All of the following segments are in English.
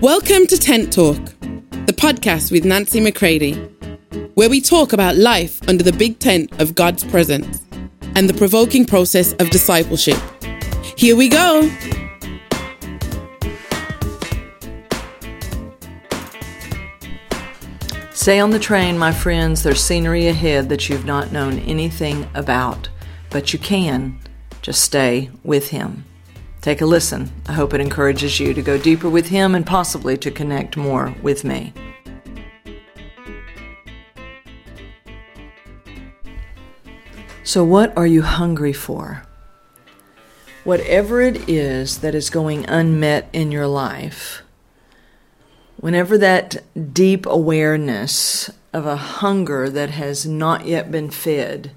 Welcome to Tent Talk, the podcast with Nancy McCready, where we talk about life under the big tent of God's presence and the provoking process of discipleship. Here we go. Stay on the train, my friends. There's scenery ahead that you've not known anything about, but you can. Just stay with Him. Take a listen. I hope it encourages you to go deeper with Him and possibly to connect more with me. So, what are you hungry for? Whatever it is that is going unmet in your life, whenever that deep awareness of a hunger that has not yet been fed,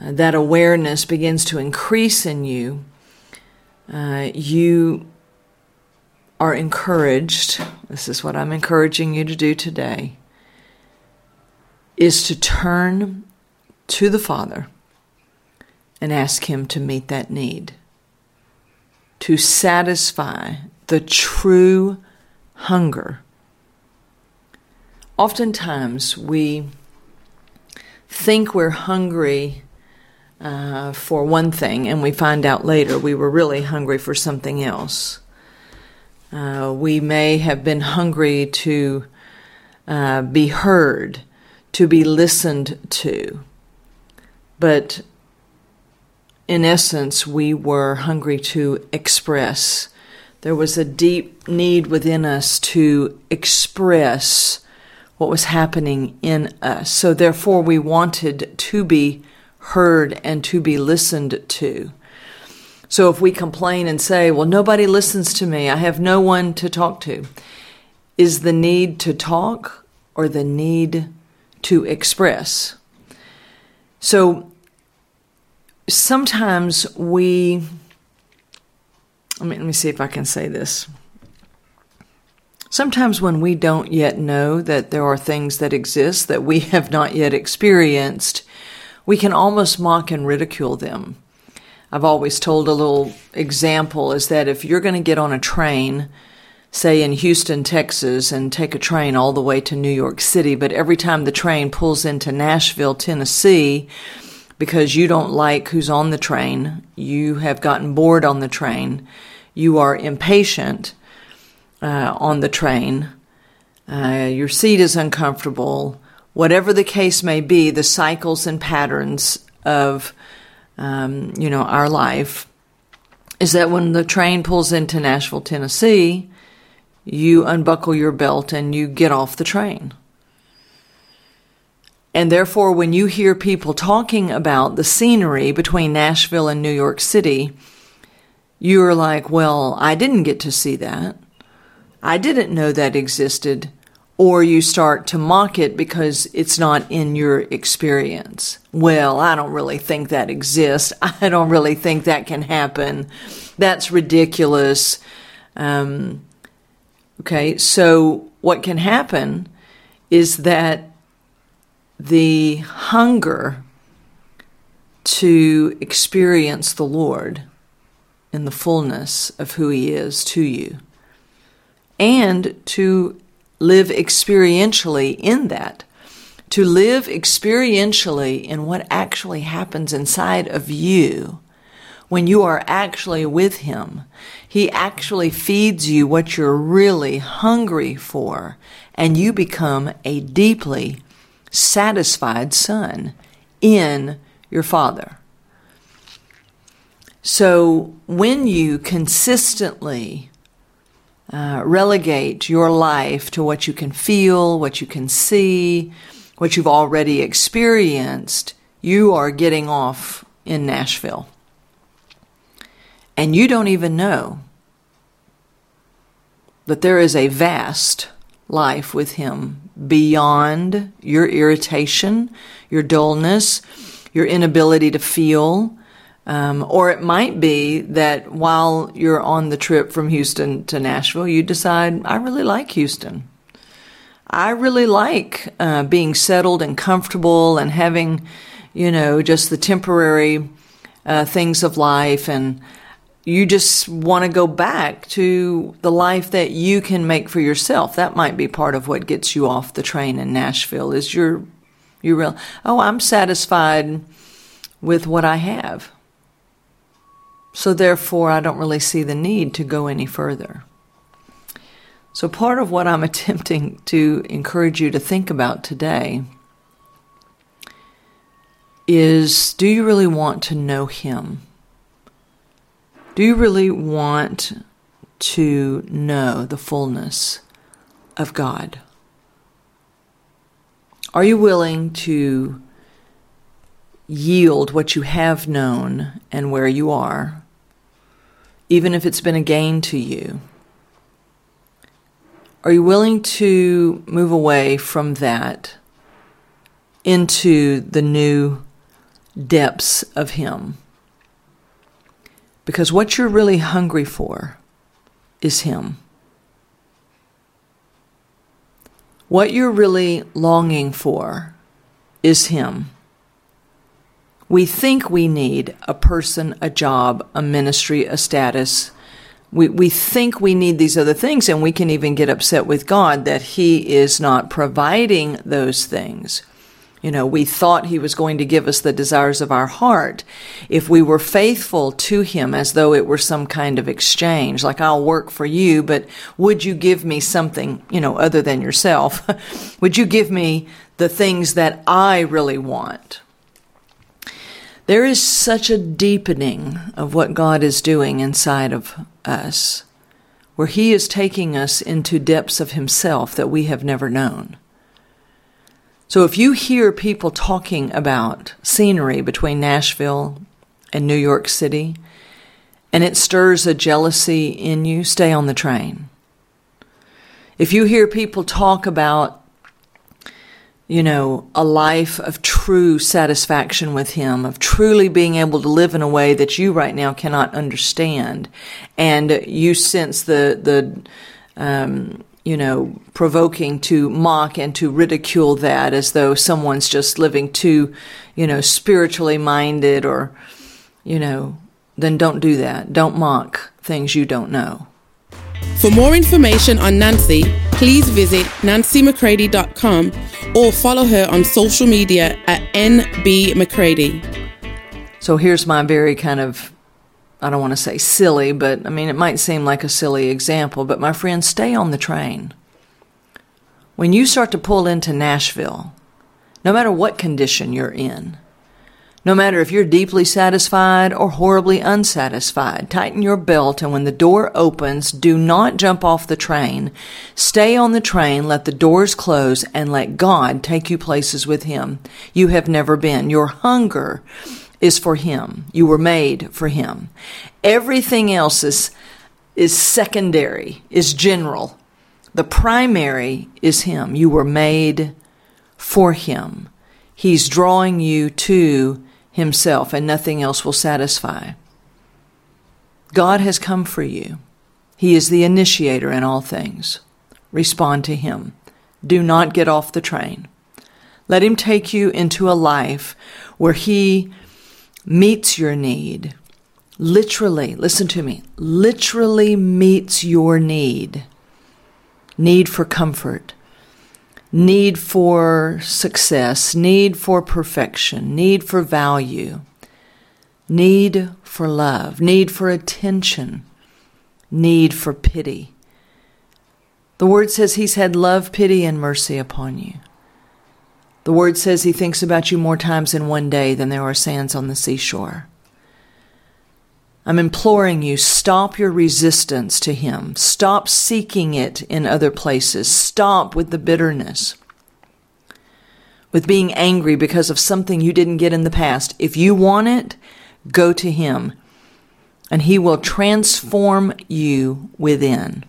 uh, that awareness begins to increase in you, uh, you are encouraged, this is what I'm encouraging you to do today, is to turn to the Father and ask Him to meet that need, to satisfy the true hunger. Oftentimes we think we're hungry uh, for one thing, and we find out later we were really hungry for something else. Uh, we may have been hungry to uh, be heard, to be listened to, but in essence, we were hungry to express. There was a deep need within us to express what was happening in us. So, therefore, we wanted to be heard and to be listened to. So if we complain and say, well, nobody listens to me, I have no one to talk to, is the need to talk or the need to express? So sometimes we, let me, let me see if I can say this. Sometimes when we don't yet know that there are things that exist that we have not yet experienced, we can almost mock and ridicule them. I've always told a little example is that if you're going to get on a train, say in Houston, Texas, and take a train all the way to New York City, but every time the train pulls into Nashville, Tennessee, because you don't like who's on the train, you have gotten bored on the train, you are impatient uh, on the train, uh, your seat is uncomfortable, whatever the case may be, the cycles and patterns of, um, you know, our life, is that when the train pulls into Nashville, Tennessee, you unbuckle your belt and you get off the train. And therefore, when you hear people talking about the scenery between Nashville and New York City, you're like, well, I didn't get to see that. I didn't know that existed or you start to mock it because it's not in your experience. Well, I don't really think that exists. I don't really think that can happen. That's ridiculous. Um, okay, so what can happen is that the hunger to experience the Lord in the fullness of who He is to you and to live experientially in that. To live experientially in what actually happens inside of you when you are actually with Him. He actually feeds you what you're really hungry for, and you become a deeply satisfied son in your Father. So when you consistently uh, relegate your life to what you can feel, what you can see, what you've already experienced, you are getting off in Nashville. And you don't even know that there is a vast life with Him beyond your irritation, your dullness, your inability to feel, um, or it might be that while you're on the trip from Houston to Nashville, you decide, I really like Houston. I really like uh, being settled and comfortable and having, you know, just the temporary uh, things of life. And you just want to go back to the life that you can make for yourself. That might be part of what gets you off the train in Nashville is your you real oh, I'm satisfied with what I have. So therefore I don't really see the need to go any further. So part of what I'm attempting to encourage you to think about today is do you really want to know him? Do you really want to know the fullness of God? Are you willing to yield what you have known and where you are, even if it's been a gain to you? Are you willing to move away from that into the new depths of Him? Because what you're really hungry for is Him. What you're really longing for is Him. We think we need a person, a job, a ministry, a status. We, we think we need these other things, and we can even get upset with God that He is not providing those things. You know, we thought he was going to give us the desires of our heart if we were faithful to him as though it were some kind of exchange, like I'll work for you, but would you give me something, you know, other than yourself? would you give me the things that I really want? There is such a deepening of what God is doing inside of us, where He is taking us into depths of Himself that we have never known. So if you hear people talking about scenery between Nashville and New York City, and it stirs a jealousy in you, stay on the train. If you hear people talk about, you know, a life of true satisfaction with Him, of truly being able to live in a way that you right now cannot understand, and you sense the, the, um, you know, provoking to mock and to ridicule that as though someone's just living too, you know, spiritually minded or, you know, then don't do that. Don't mock things you don't know. For more information on Nancy, please visit nancymccready.com or follow her on social media at nbmccready. So here's my very kind of I don't want to say silly, but I mean, it might seem like a silly example, but my friends, stay on the train. When you start to pull into Nashville, no matter what condition you're in, no matter if you're deeply satisfied or horribly unsatisfied, tighten your belt and when the door opens, do not jump off the train. Stay on the train, let the doors close, and let God take you places with Him you have never been. Your hunger is for him. You were made for him. Everything else is is secondary, is general. The primary is him. You were made for him. He's drawing you to himself and nothing else will satisfy. God has come for you. He is the initiator in all things. Respond to him. Do not get off the train. Let him take you into a life where he meets your need, literally, listen to me, literally meets your need. Need for comfort, need for success, need for perfection, need for value, need for love, need for attention, need for pity. The word says he's had love, pity, and mercy upon you. The word says he thinks about you more times in one day than there are sands on the seashore. I'm imploring you, stop your resistance to him. Stop seeking it in other places. Stop with the bitterness, with being angry because of something you didn't get in the past. If you want it, go to him, and he will transform you within.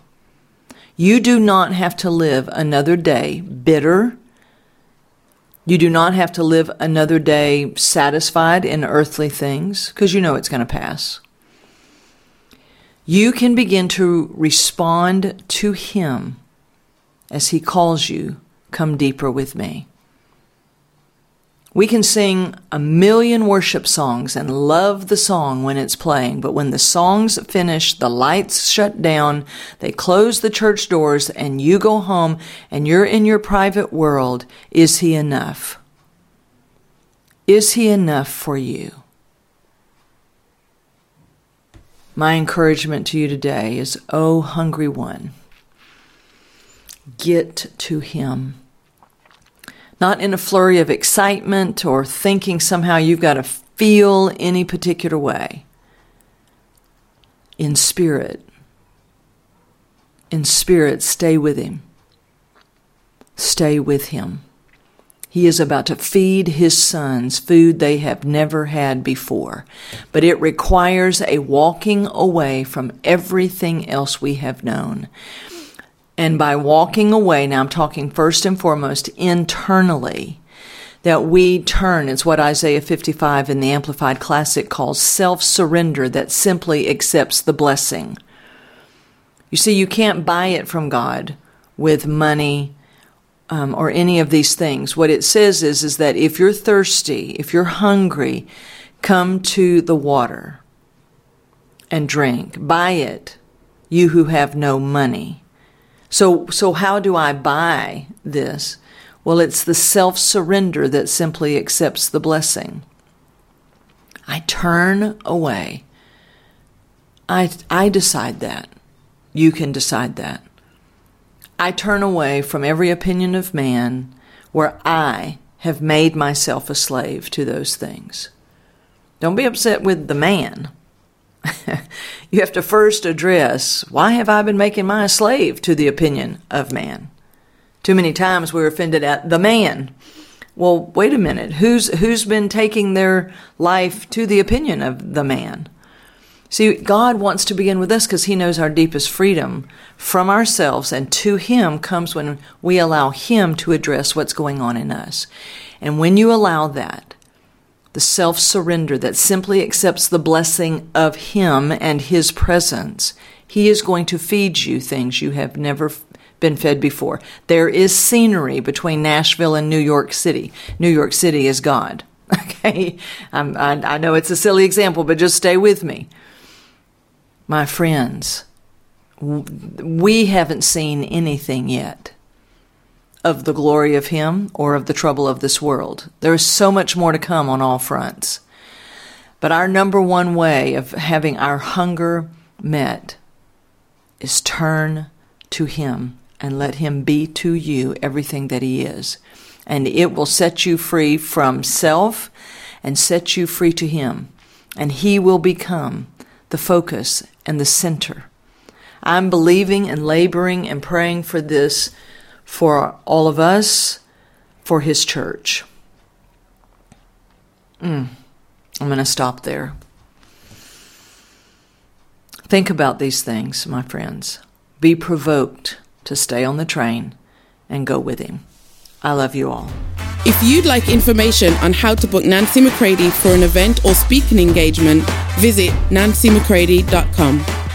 You do not have to live another day bitter you do not have to live another day satisfied in earthly things because you know it's going to pass. You can begin to respond to Him as He calls you, Come deeper with me. We can sing a million worship songs and love the song when it's playing, but when the song's finished, the lights shut down, they close the church doors, and you go home and you're in your private world, is He enough? Is He enough for you? My encouragement to you today is, Oh, hungry one, get to Him not in a flurry of excitement or thinking somehow you've got to feel any particular way. In spirit. In spirit, stay with Him. Stay with Him. He is about to feed His sons food they have never had before, but it requires a walking away from everything else we have known. And by walking away, now I'm talking first and foremost internally, that we turn, it's what Isaiah 55 in the Amplified Classic calls self surrender that simply accepts the blessing. You see, you can't buy it from God with money um, or any of these things. What it says is, is that if you're thirsty, if you're hungry, come to the water and drink. Buy it, you who have no money. So, so how do I buy this? Well, it's the self surrender that simply accepts the blessing. I turn away. I, I decide that. You can decide that. I turn away from every opinion of man where I have made myself a slave to those things. Don't be upset with the man. you have to first address why have I been making my slave to the opinion of man? Too many times we're offended at the man. Well, wait a minute. Who's who's been taking their life to the opinion of the man? See, God wants to begin with us because He knows our deepest freedom from ourselves, and to Him comes when we allow Him to address what's going on in us. And when you allow that, the self surrender that simply accepts the blessing of Him and His presence, He is going to feed you things you have never been fed before. There is scenery between Nashville and New York City. New York City is God. Okay? I, I know it's a silly example, but just stay with me. My friends, we haven't seen anything yet of the glory of Him or of the trouble of this world. There is so much more to come on all fronts. But our number one way of having our hunger met is turn to Him and let Him be to you everything that He is. And it will set you free from self and set you free to Him. And He will become the focus and the center. I'm believing and laboring and praying for this for all of us, for His church. Mm. I'm going to stop there. Think about these things, my friends. Be provoked to stay on the train and go with Him. I love you all. If you'd like information on how to book Nancy McCready for an event or speaking engagement, visit nancymccready.com.